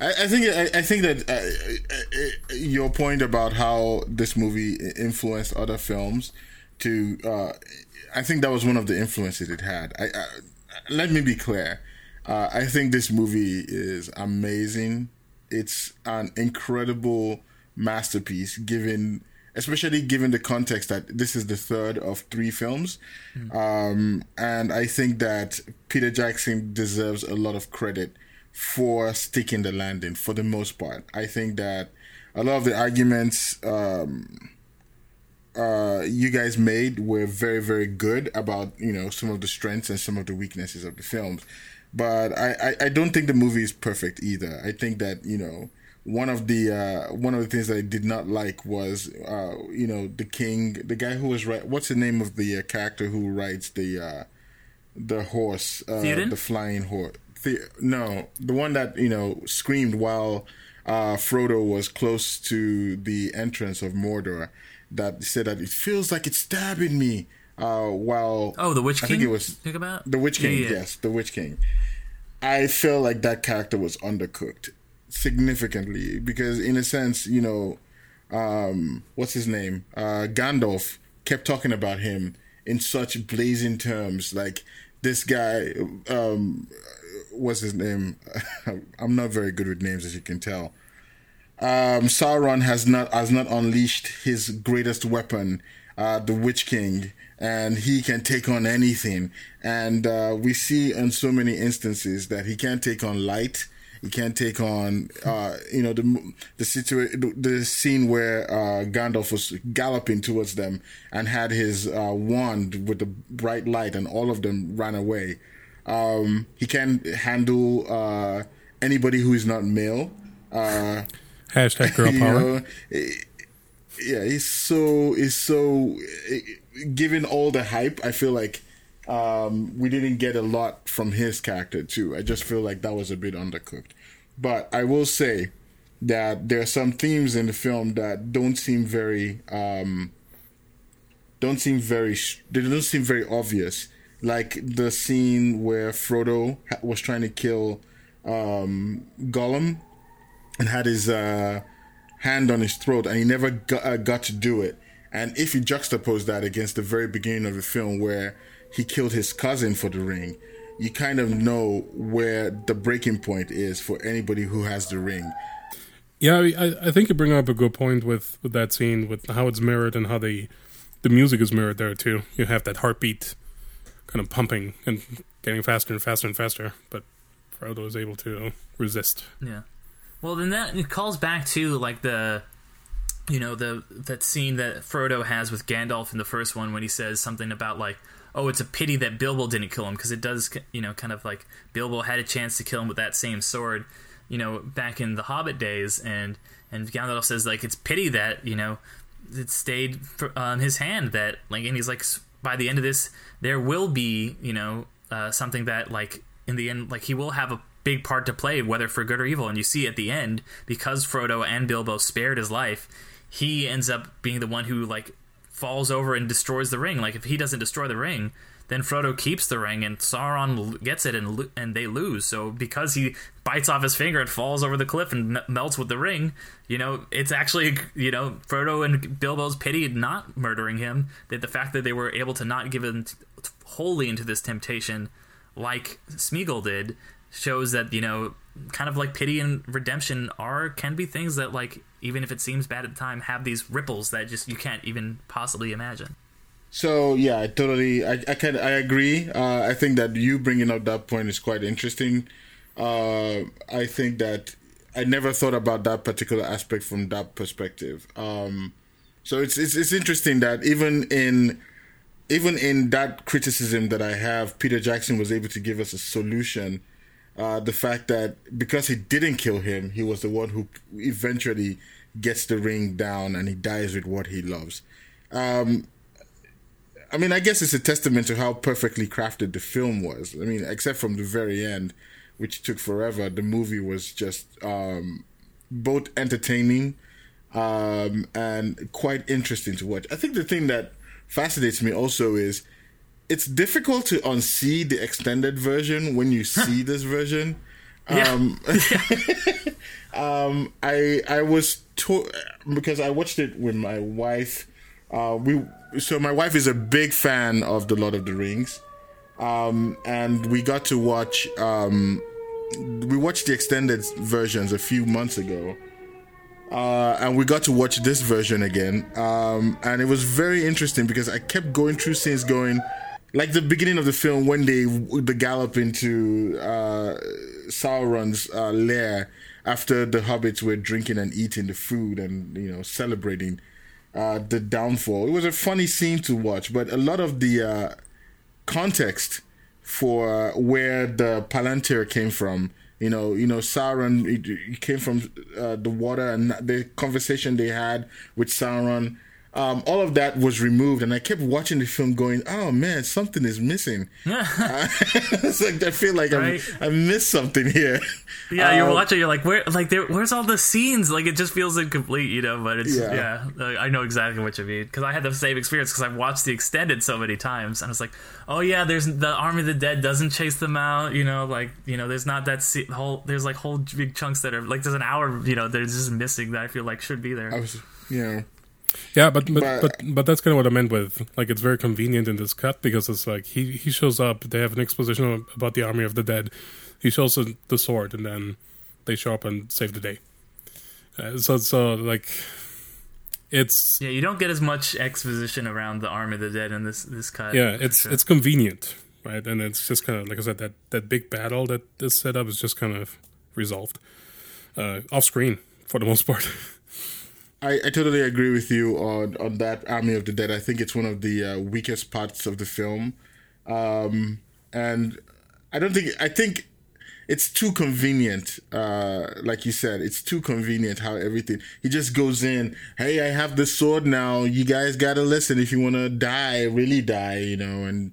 I, I, think I, I think that uh, uh, your point about how this movie influenced other films to uh, I think that was one of the influences it had. I, let me be clear uh, I think this movie is amazing. It's an incredible masterpiece, given especially given the context that this is the third of three films. Mm. Um, and I think that Peter Jackson deserves a lot of credit for sticking the landing for the most part. I think that a lot of the arguments um, uh, you guys made were very, very good about, you know, some of the strengths and some of the weaknesses of the films but I, I, I don't think the movie is perfect either. I think that you know one of the uh, one of the things that I did not like was uh, you know the king, the guy who was right. What's the name of the uh, character who rides the uh, the horse, uh, the flying horse? The- no, the one that you know screamed while uh, Frodo was close to the entrance of Mordor. That said that it feels like it's stabbing me uh, while oh the Witch King. I think it was the Witch King. Yeah, yeah. Yes, the Witch King. I feel like that character was undercooked significantly because, in a sense, you know, um, what's his name? Uh, Gandalf kept talking about him in such blazing terms, like this guy. Um, what's his name? I'm not very good with names, as you can tell. Um, Sauron has not has not unleashed his greatest weapon, uh, the Witch King, and he can take on anything. And uh, we see in so many instances that he can't take on light. He can't take on, uh, you know, the the situation, the scene where uh, Gandalf was galloping towards them and had his uh, wand with the bright light, and all of them ran away. Um, he can handle uh, anybody who is not male. Uh, Hashtag girl power. Know, yeah, he's so he's so given all the hype, I feel like um, we didn't get a lot from his character too. I just feel like that was a bit undercooked. But I will say that there are some themes in the film that don't seem very um, don't seem very they don't seem very obvious. Like the scene where Frodo was trying to kill um, Gollum and had his uh, hand on his throat, and he never got, uh, got to do it and if you juxtapose that against the very beginning of the film where he killed his cousin for the ring, you kind of know where the breaking point is for anybody who has the ring. Yeah, I, I think you bring up a good point with, with that scene, with how it's mirrored and how the the music is mirrored there too. You have that heartbeat kind of pumping and getting faster and faster and faster, but Frodo is able to resist. Yeah. Well, then that it calls back to like the you know the that scene that Frodo has with Gandalf in the first one when he says something about like oh it's a pity that Bilbo didn't kill him because it does you know kind of like Bilbo had a chance to kill him with that same sword you know back in the Hobbit days and and Gandalf says like it's pity that you know it stayed for, on his hand that like and he's like by the end of this there will be you know uh, something that like in the end like he will have a big part to play whether for good or evil and you see at the end because Frodo and Bilbo spared his life he ends up being the one who like falls over and destroys the ring. Like if he doesn't destroy the ring, then Frodo keeps the ring and Sauron gets it and and they lose. So because he bites off his finger and falls over the cliff and melts with the ring, you know, it's actually you know Frodo and Bilbo's pity not murdering him. That the fact that they were able to not give him wholly into this temptation like Smeagol did shows that you know, kind of like pity and redemption are can be things that like even if it seems bad at the time, have these ripples that just you can't even possibly imagine. So yeah, I totally, I, I can, I agree. Uh, I think that you bringing up that point is quite interesting. Uh, I think that I never thought about that particular aspect from that perspective. Um, so it's, it's it's interesting that even in even in that criticism that I have, Peter Jackson was able to give us a solution. Uh, the fact that because he didn't kill him, he was the one who eventually gets the ring down and he dies with what he loves. Um, I mean, I guess it's a testament to how perfectly crafted the film was. I mean, except from the very end, which took forever, the movie was just um, both entertaining um, and quite interesting to watch. I think the thing that fascinates me also is it's difficult to unsee the extended version when you see this version. Yeah. Um, um, I I was to- because I watched it with my wife. Uh, we so my wife is a big fan of the Lord of the Rings, um, and we got to watch. Um, we watched the extended versions a few months ago, uh, and we got to watch this version again. Um, and it was very interesting because I kept going through scenes, going like the beginning of the film when they the gallop into uh, Sauron's uh, lair after the hobbits were drinking and eating the food and you know celebrating uh, the downfall. It was a funny scene to watch, but a lot of the uh, context for where the Palantir came from. You know, you know, Sauron it, came from uh, the water, and the conversation they had with Sauron. Um, all of that was removed, and I kept watching the film, going, "Oh man, something is missing." it's like I feel like Right. I'm, I missed something here. Yeah, you're Um, watching. You're like, where? Like, there, where's all the scenes? Like, it just feels incomplete, you know. But it's Yeah. yeah. like, I know exactly what you mean because I had the same experience because I've watched the extended so many times, and I was like, oh yeah, there's the Army of the Dead doesn't chase them out, you know. Like, you know, there's not that se- whole. There's like whole big chunks that are like there's an hour, you know, there's just missing that I feel like should be there. I was, you know, Yeah, but but, But- but but that's kind of what I meant with like it's very convenient in this cut because it's like he he shows up. They have an exposition about the army of the dead. He shows the, the sword, and then they show up and save the day. Uh, so so like it's yeah, you don't get as much exposition around the Army of the Dead in this this cut. yeah it's sure. it's convenient, right? And it's just kind of like I said that that big battle that is set up is just kind of resolved uh, off screen for the most part. I, I totally agree with you on, on that Army of the Dead. I think it's one of the uh, weakest parts of the film, um, and I don't think I think it's too convenient. Uh, like you said, it's too convenient how everything. He just goes in. Hey, I have the sword now. You guys gotta listen if you wanna die, really die, you know. And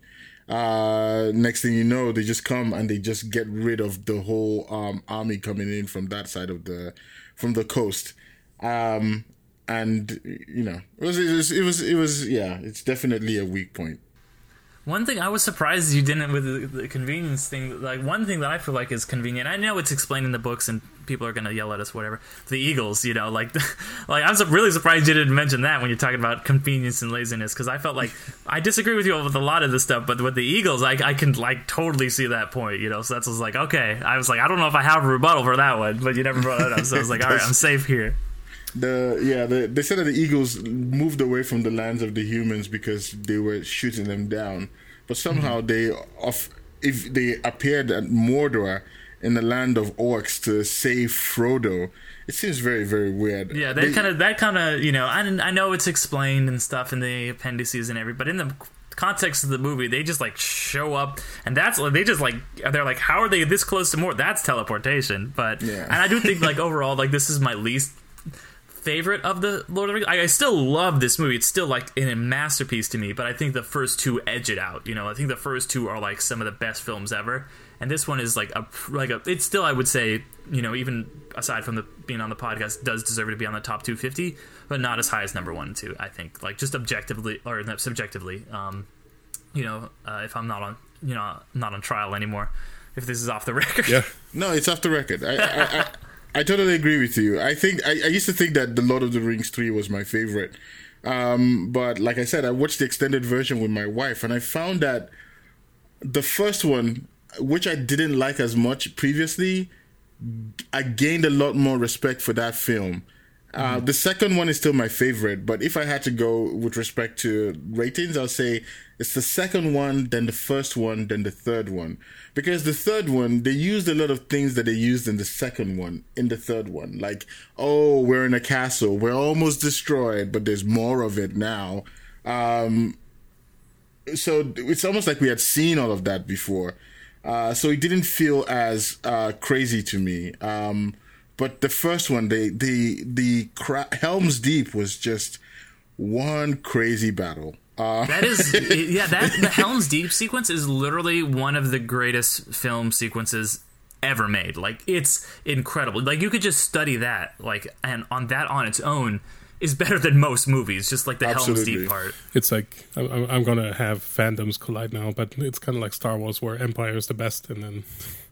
uh, next thing you know, they just come and they just get rid of the whole um, army coming in from that side of the from the coast. Um, and you know, it was, it was, it was, it was, yeah, it's definitely a weak point. One thing I was surprised you didn't with the, the convenience thing. Like one thing that I feel like is convenient. I know it's explained in the books, and people are gonna yell at us, whatever. The Eagles, you know, like, like I'm really surprised you didn't mention that when you're talking about convenience and laziness, because I felt like I disagree with you with a lot of this stuff, but with the Eagles, I, I can like totally see that point, you know. So that's was like okay. I was like, I don't know if I have a rebuttal for that one, but you never brought it up, so I was like, all right, I'm safe here. The yeah, the, they said that the Eagles moved away from the lands of the humans because they were shooting them down, but somehow mm-hmm. they off if they appeared at Mordor in the land of orcs to save Frodo. It seems very very weird. Yeah, They- that kind of that kind of you know, I I know it's explained and stuff in the appendices and everything, but in the context of the movie, they just like show up, and that's they just like they're like, how are they this close to more? That's teleportation. But Yeah. and I do think like overall, like this is my least favorite of the Lord of the Rings. I, I still love this movie. It's still like in a masterpiece to me. But I think the first two edge it out. You know, I think the first two are like some of the best films ever. And this one is like a like a. It's still I would say you know even aside from the being on the podcast does deserve to be on the top 250, but not as high as number one and two. I think like just objectively or subjectively. Um, you know, uh, if I'm not on you know not on trial anymore, if this is off the record. yeah, No, it's off the record. I, I, I, totally agree with you. I think I, I used to think that the Lord of the Rings three was my favorite, um, but like I said, I watched the extended version with my wife, and I found that the first one which I didn't like as much previously, I gained a lot more respect for that film. Uh, the second one is still my favorite, but if I had to go with respect to ratings, I'll say it's the second one, then the first one, then the third one. Because the third one, they used a lot of things that they used in the second one, in the third one. Like, oh, we're in a castle, we're almost destroyed, but there's more of it now. Um, so it's almost like we had seen all of that before. Uh, so it didn't feel as uh, crazy to me. Um, but the first one, the the the cra- Helm's Deep was just one crazy battle. Uh, That is, yeah. That the Helm's Deep sequence is literally one of the greatest film sequences ever made. Like it's incredible. Like you could just study that, like, and on that on its own is better than most movies. Just like the Helm's Deep part. It's like I- I'm, I'm gonna have fandoms collide now, but it's kind of like Star Wars, where Empire is the best, and then it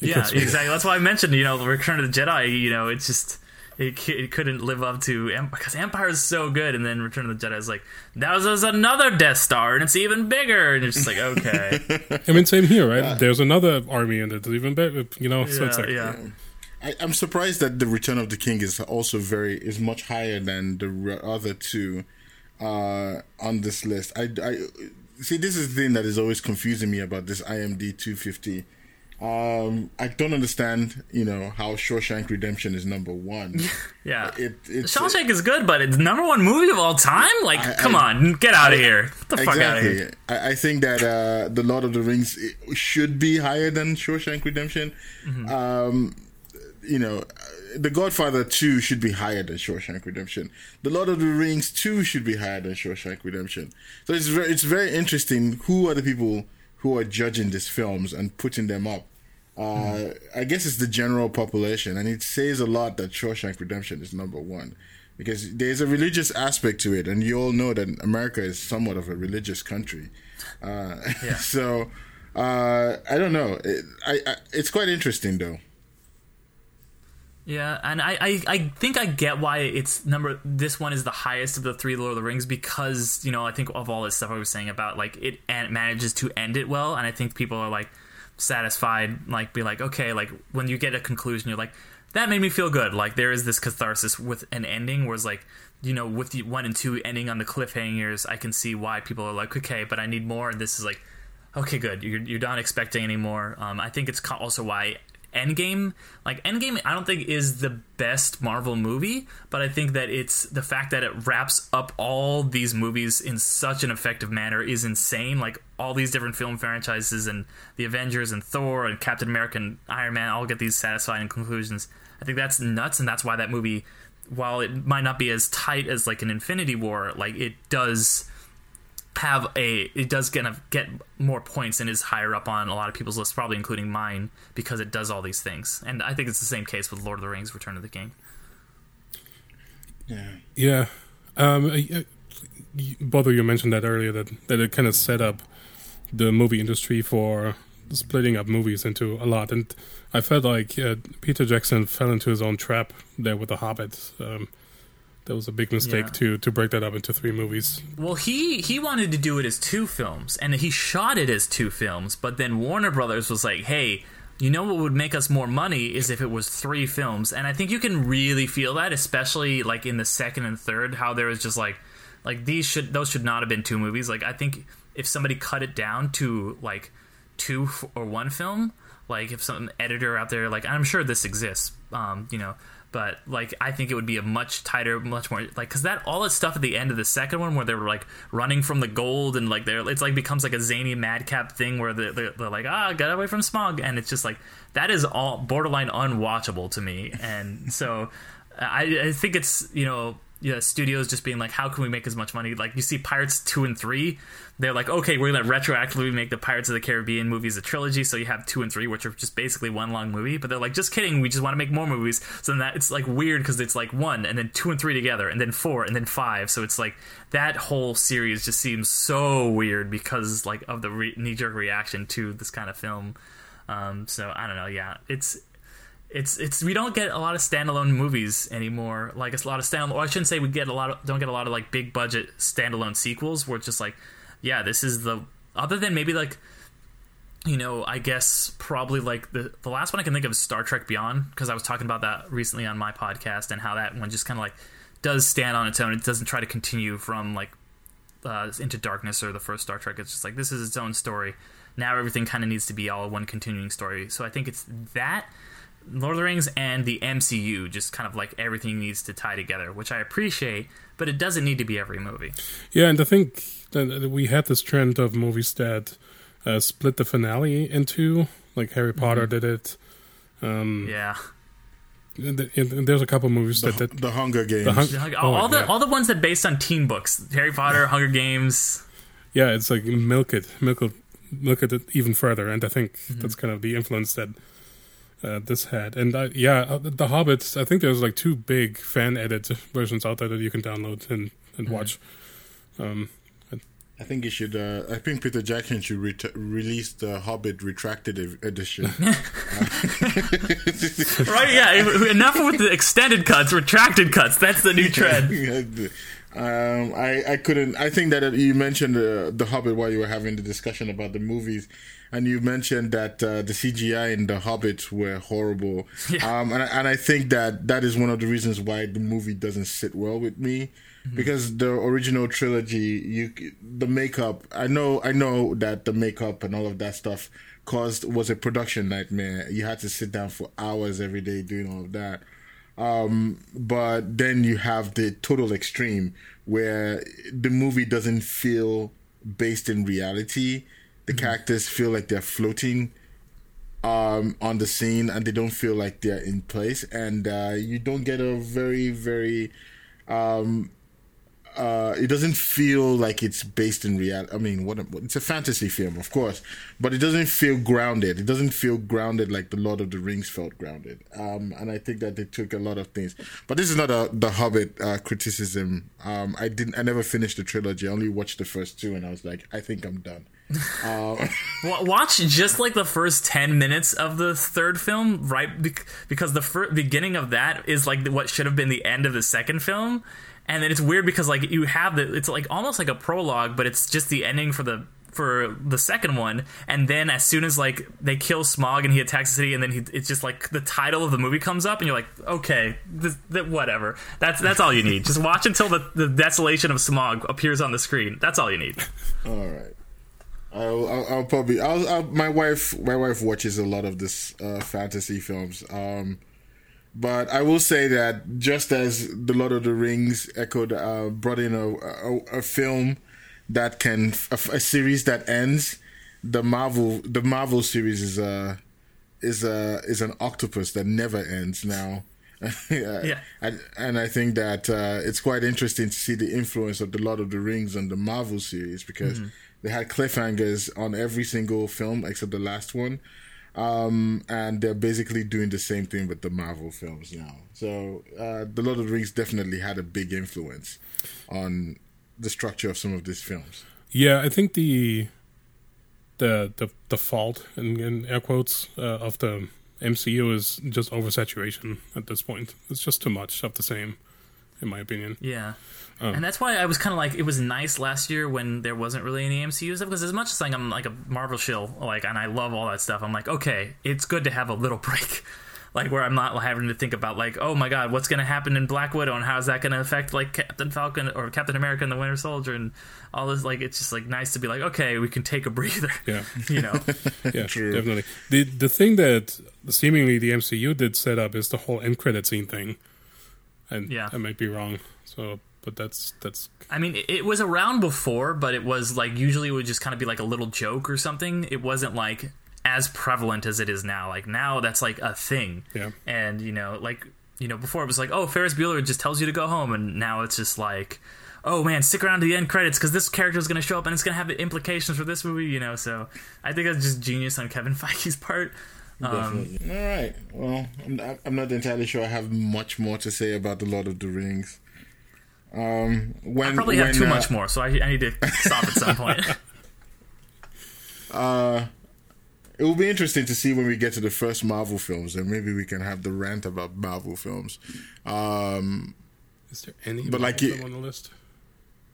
Yeah, exactly. That's why I mentioned, you know, Return of the Jedi. You know, it's just it, it couldn't live up to because Empire is so good, and then Return of the Jedi is like that was, was another Death Star, and it's even bigger, and it's just like okay, I mean, same here, right? There's another army, and it's even better, you know. so it's yeah, like, yeah. I, I'm surprised that the Return of the King is also very is much higher than the other two uh, on this list. I, I see this is the thing that is always confusing me about this IMD 250. Um, I don't understand, you know, how Shawshank Redemption is number one. Yeah. It, it's, Shawshank is good, but it's number one movie of all time. Like, I- come I- on, get out of here! Get the fuck out of exactly. here! I, I think that uh, the Lord of the Rings should be higher than Shawshank Redemption. Mm-hmm. Um, you know, The Godfather 2 should be higher than Shawshank Redemption. The Lord of the Rings 2 should be higher than Shawshank Redemption. So it's very, it's very interesting who are the people who are judging these films and putting them up. Uh, I guess it's the general population, and it says a lot that Shawshank Redemption is number one because there's a religious aspect to it, and you all know that America is somewhat of a religious country. Uh, so uh, I don't know. It, I, I, it's quite interesting though. Yeah, and I, I, I think I get why it's number. This one is the highest of the three Lord of the Rings because you know I think of all this stuff I was saying about like it and manages to end it well, and I think people are like satisfied, like be like okay, like when you get a conclusion, you're like that made me feel good. Like there is this catharsis with an ending, whereas like you know with the one and two ending on the cliffhangers, I can see why people are like okay, but I need more. And this is like okay, good. You're you're not expecting any more. Um, I think it's also why Endgame, like Endgame, I don't think is the best Marvel movie, but I think that it's the fact that it wraps up all these movies in such an effective manner is insane. Like all these different film franchises and the Avengers and Thor and Captain America and Iron Man all get these satisfying conclusions. I think that's nuts, and that's why that movie, while it might not be as tight as like an Infinity War, like it does have a it does kind of get more points and is higher up on a lot of people's lists, probably including mine, because it does all these things. And I think it's the same case with Lord of the Rings: Return of the King. Yeah. Um, I- I- you- both of you mentioned that earlier that, that it kind of set up the movie industry for splitting up movies into a lot. And I felt like uh, Peter Jackson fell into his own trap there with The Hobbit. Um, that was a big mistake Yeah. to, to break that up into three movies. Well, he he wanted to do it as two films, and he shot it as two films. But then Warner Brothers was like, "Hey, you know what would make us more money is if it was three films." And I think you can really feel that, especially like in the second and third, how there was just like, like these should those should not have been two movies. Like I think if somebody cut it down to like two f- or one film, like if some editor out there, like I'm sure this exists, um, you know. But like, I think it would be a much tighter, much more like because that all that stuff at the end of the second one where they were like running from the gold and like they're it's like becomes like a zany madcap thing where they're, they're, they're like ah get away from Smaug and it's just like that is all borderline unwatchable to me. And so I, I think it's you know yeah, studios just being like, how can we make as much money? Like you see Pirates two and three, they're like, okay, we're gonna retroactively make the Pirates of the Caribbean movies a trilogy, so you have two and three, which are just basically one long movie. But they're like, just kidding, we just want to make more movies. So then that it's like weird because it's like one and then two and three together, and then four and then five. So it's like that whole series just seems so weird because like of the re- knee jerk reaction to this kind of film. Um, so I don't know. Yeah, it's it's it's we don't get a lot of standalone movies anymore. Like it's a lot of standalone. Or I shouldn't say we get a lot of don't get a lot of like big budget standalone sequels where it's just like, yeah, this is the other than maybe like you know, I guess probably like the the last one I can think of is Star Trek Beyond because I was talking about that recently on my podcast and how that one just kind of like does stand on its own. It doesn't try to continue from like uh, Into Darkness or the first Star Trek. It's just like this is its own story. Now everything kind of needs to be all one continuing story. So I think it's that Lord of the Rings and the MCU just kind of like everything needs to tie together, which I appreciate, but it doesn't need to be every movie. Yeah, and I think that we had this trend of movies that uh, split the finale in two, like Harry Potter Mhm. did it. Um, Yeah. and and there's a couple movies The, that did the Hunger Games. The Hun- Like, oh, all the yeah. all the ones that based on teen books, Harry Potter, Hunger Games. yeah, it's like milk it, milk it, milk it even further, and I think Mm-hmm. that's kind of the influence that uh, this had. And uh, yeah, uh, the Hobbits. I think there's like two big fan edit versions out there that you can download and and Mm-hmm. watch. Um, I think you should. Uh, I think Peter Jackson should ret- release the Hobbit retracted e- edition. Right? Yeah. Enough with the extended cuts, retracted cuts. That's the new trend. um, I I couldn't. I think that you mentioned uh, the Hobbit while you were having the discussion about the movies, and you mentioned that uh, the CGI in the Hobbit were horrible. Yeah. Um, and I, and I think that that is one of the reasons why the movie doesn't sit well with me. Because the original trilogy, you the makeup. I know, I know that the makeup and all of that stuff caused was a production nightmare. You had to sit down for hours every day doing all of that. Um, but then you have the total extreme where the movie doesn't feel based in reality. The characters feel like they're floating um, on the scene and they don't feel like they're in place. And uh, you don't get a very, very. Um, uh, it doesn't feel like it's based in reality. I mean, what it's a fantasy film, of course, but it doesn't feel grounded. It doesn't feel grounded like the Lord of the Rings felt grounded. Um, and I think that they took a lot of things. But this is not a the Hobbit uh, criticism. Um, I didn't. I never finished the trilogy. I only watched the first two, and I was like, I think I'm done. Uh, Watch just like the first 10 minutes of the third film, right? Bec- Because the fir- beginning of that is like what should have been the end of the second film. And then it's weird because like you have the, it's like almost like a prologue, but it's just the ending for the for the second one. And then as soon as like they kill Smaug and he attacks the city, and then he, it's just like the title of the movie comes up, and you're like, okay, whatever. That's that's all you need. just watch until the, the desolation of Smaug appears on the screen. That's all you need. All right. I'll, I'll, I'll probably. I'll, I'll, my wife, my wife watches a lot of this uh, fantasy films. Um, but I will say that just as the Lord of the Rings echoed, uh, brought in a, a, a film that can a, a series that ends. The Marvel, the Marvel series is a is a is an octopus that never ends now. Yeah. And, and I think that uh, it's quite interesting to see the influence of the Lord of the Rings on the Marvel series because Mhm. They had cliffhangers on every single film except the last one. Um, and they're basically doing the same thing with the Marvel films now. So uh, the Lord of the Rings definitely had a big influence on the structure of some of these films. Yeah, I think the the the the fault in, in air quotes uh, of the MCU is just oversaturation at this point. It's just too much of the same, in my opinion. Yeah. Um, and that's why I was kind of like, it was nice last year when there wasn't really any MCU stuff because as much as like I'm like a Marvel shill, like, and I love all that stuff, I'm like, okay, it's good to have a little break, like where I'm not having to think about like, oh my god, what's gonna happen in Black Widow and how's that gonna affect like Captain Falcon or Captain America and the Winter Soldier and all this. Like, it's just like nice to be like, okay, we can take a breather. Yeah, you know. yeah, definitely. The the thing that seemingly the MCU did set up is the whole end credit scene thing, and Yeah. I might be wrong. So, but that's that's I mean, it- it was around before, but it was like usually it would just kind of be like a little joke or something. It wasn't like as prevalent as it is now. Like now, that's like a thing. Yeah. And you know, like you know, before it was like, oh, Ferris Bueller just tells you to go home, and now it's just like, oh man, stick around to the end credits because this character is going to show up and it's going to have implications for this movie. You know, so I think that's just genius on Kevin Feige's part. Um, Definitely. All right. Well, I'm not, I'm not entirely sure I have much more to say about the Lord of the Rings. Um, when I probably have when, too uh, much more, so I, I need to stop at some point. Uh, it will be interesting to see when we get to the first Marvel films, and maybe we can have the rant about Marvel films. Um, is there any But like Marvel you- on the list?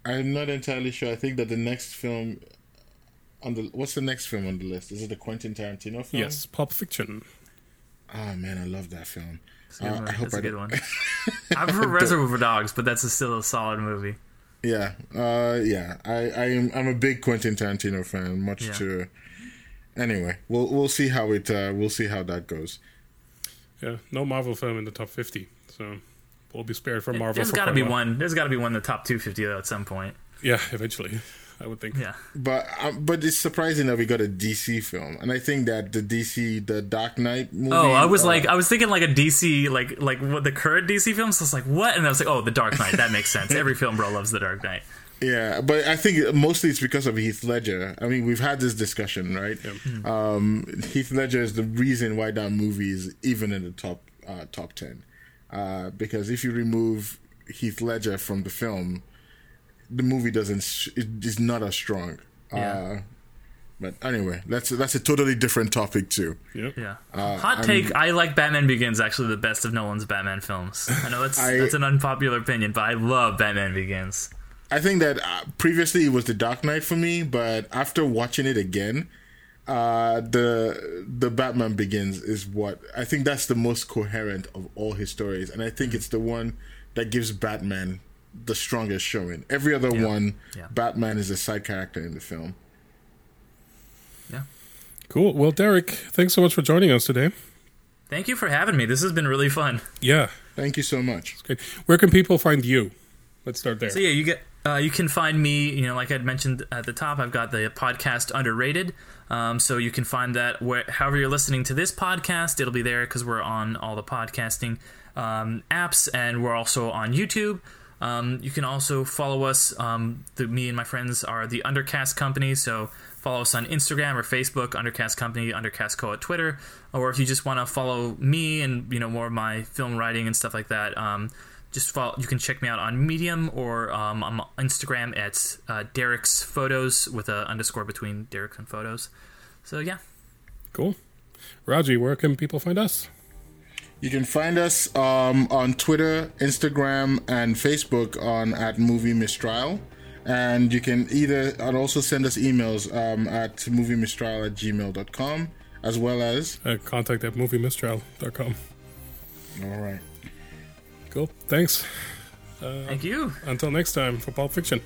I'm not entirely sure. I think that the next film on the what's the next film on the list? Is it the Quentin Tarantino film? Yes, Pulp Fiction. Oh man, I love that film. It's a good Uh, one. I hope That's a I good one. I prefer Reservoir for Dogs, but that's a, still a solid movie. Yeah, uh, yeah. I, I am. I'm a big Quentin Tarantino fan. Much Yeah. to. Anyway, we'll we'll see how it. Uh, we'll see how that goes. Yeah, no Marvel film in the top 50. So we'll be spared from Marvel. There's got to be one. There's got to be one in the top 250 though at some point. Yeah, eventually, I would think. Yeah. But um, but it's surprising that we got a DC film, and I think that the DC, the Dark Knight movie. Oh, I was uh, like, I was thinking like a DC, like like what the current DC films. I was like, what? And I was like, oh, The Dark Knight. That makes sense. Every film bro loves The Dark Knight. Yeah, but I think mostly it's because of Heath Ledger. I mean, we've had this discussion, right? Um, Heath Ledger is the reason why that movie is even in the top uh, top ten. Uh, because if you remove Heath Ledger from the film, the movie doesn't it is not as strong. Yeah. Uh, but anyway, that's that's a totally different topic too. Yep. Yeah. Uh, Hot I'm- take: I like Batman Begins actually the best of Nolan's Batman films. I know that's I- that's an unpopular opinion, but I love Batman Begins. I think that uh, previously it was the Dark Knight for me, but after watching it again, uh, the the Batman Begins is what I think that's the most coherent of all his stories, and I think it's the one that gives Batman the strongest showing. Every other one, Yeah. Batman is a side character in the film. Yeah. Cool. Well, Derek, thanks so much for joining us today. Thank you for having me. This has been really fun. Yeah, Thank you so much. great. Where can people find you? Let's start there. So yeah, you get uh, you can find me. You know, like I'd mentioned at the top, I've got the podcast underrated. Um, so you can find that where, however you're listening to this podcast, it'll be there because we're on all the podcasting um, apps, and we're also on YouTube. Um, you can also follow us. Um, the, me and my friends are the Undercast Company, so follow us on Instagram or Facebook, Undercast Company, Undercast Co at Twitter, or if you just want to follow me and you know more of my film writing and stuff like that, um, just follow. You can check me out on Medium or um, on Instagram at uh, Derek's Photos with a underscore between Derek and Photos. So yeah, Cool. Raji, where can people find us? You can find us um, on Twitter, Instagram, and Facebook on at Movie Mistrial. And you can either and also send us emails um, at moviemistrial at gmail.com as well as. Uh, contact at moviemistrial.com. All right. Cool. Thanks. thank you. Until next time for Pulp Fiction.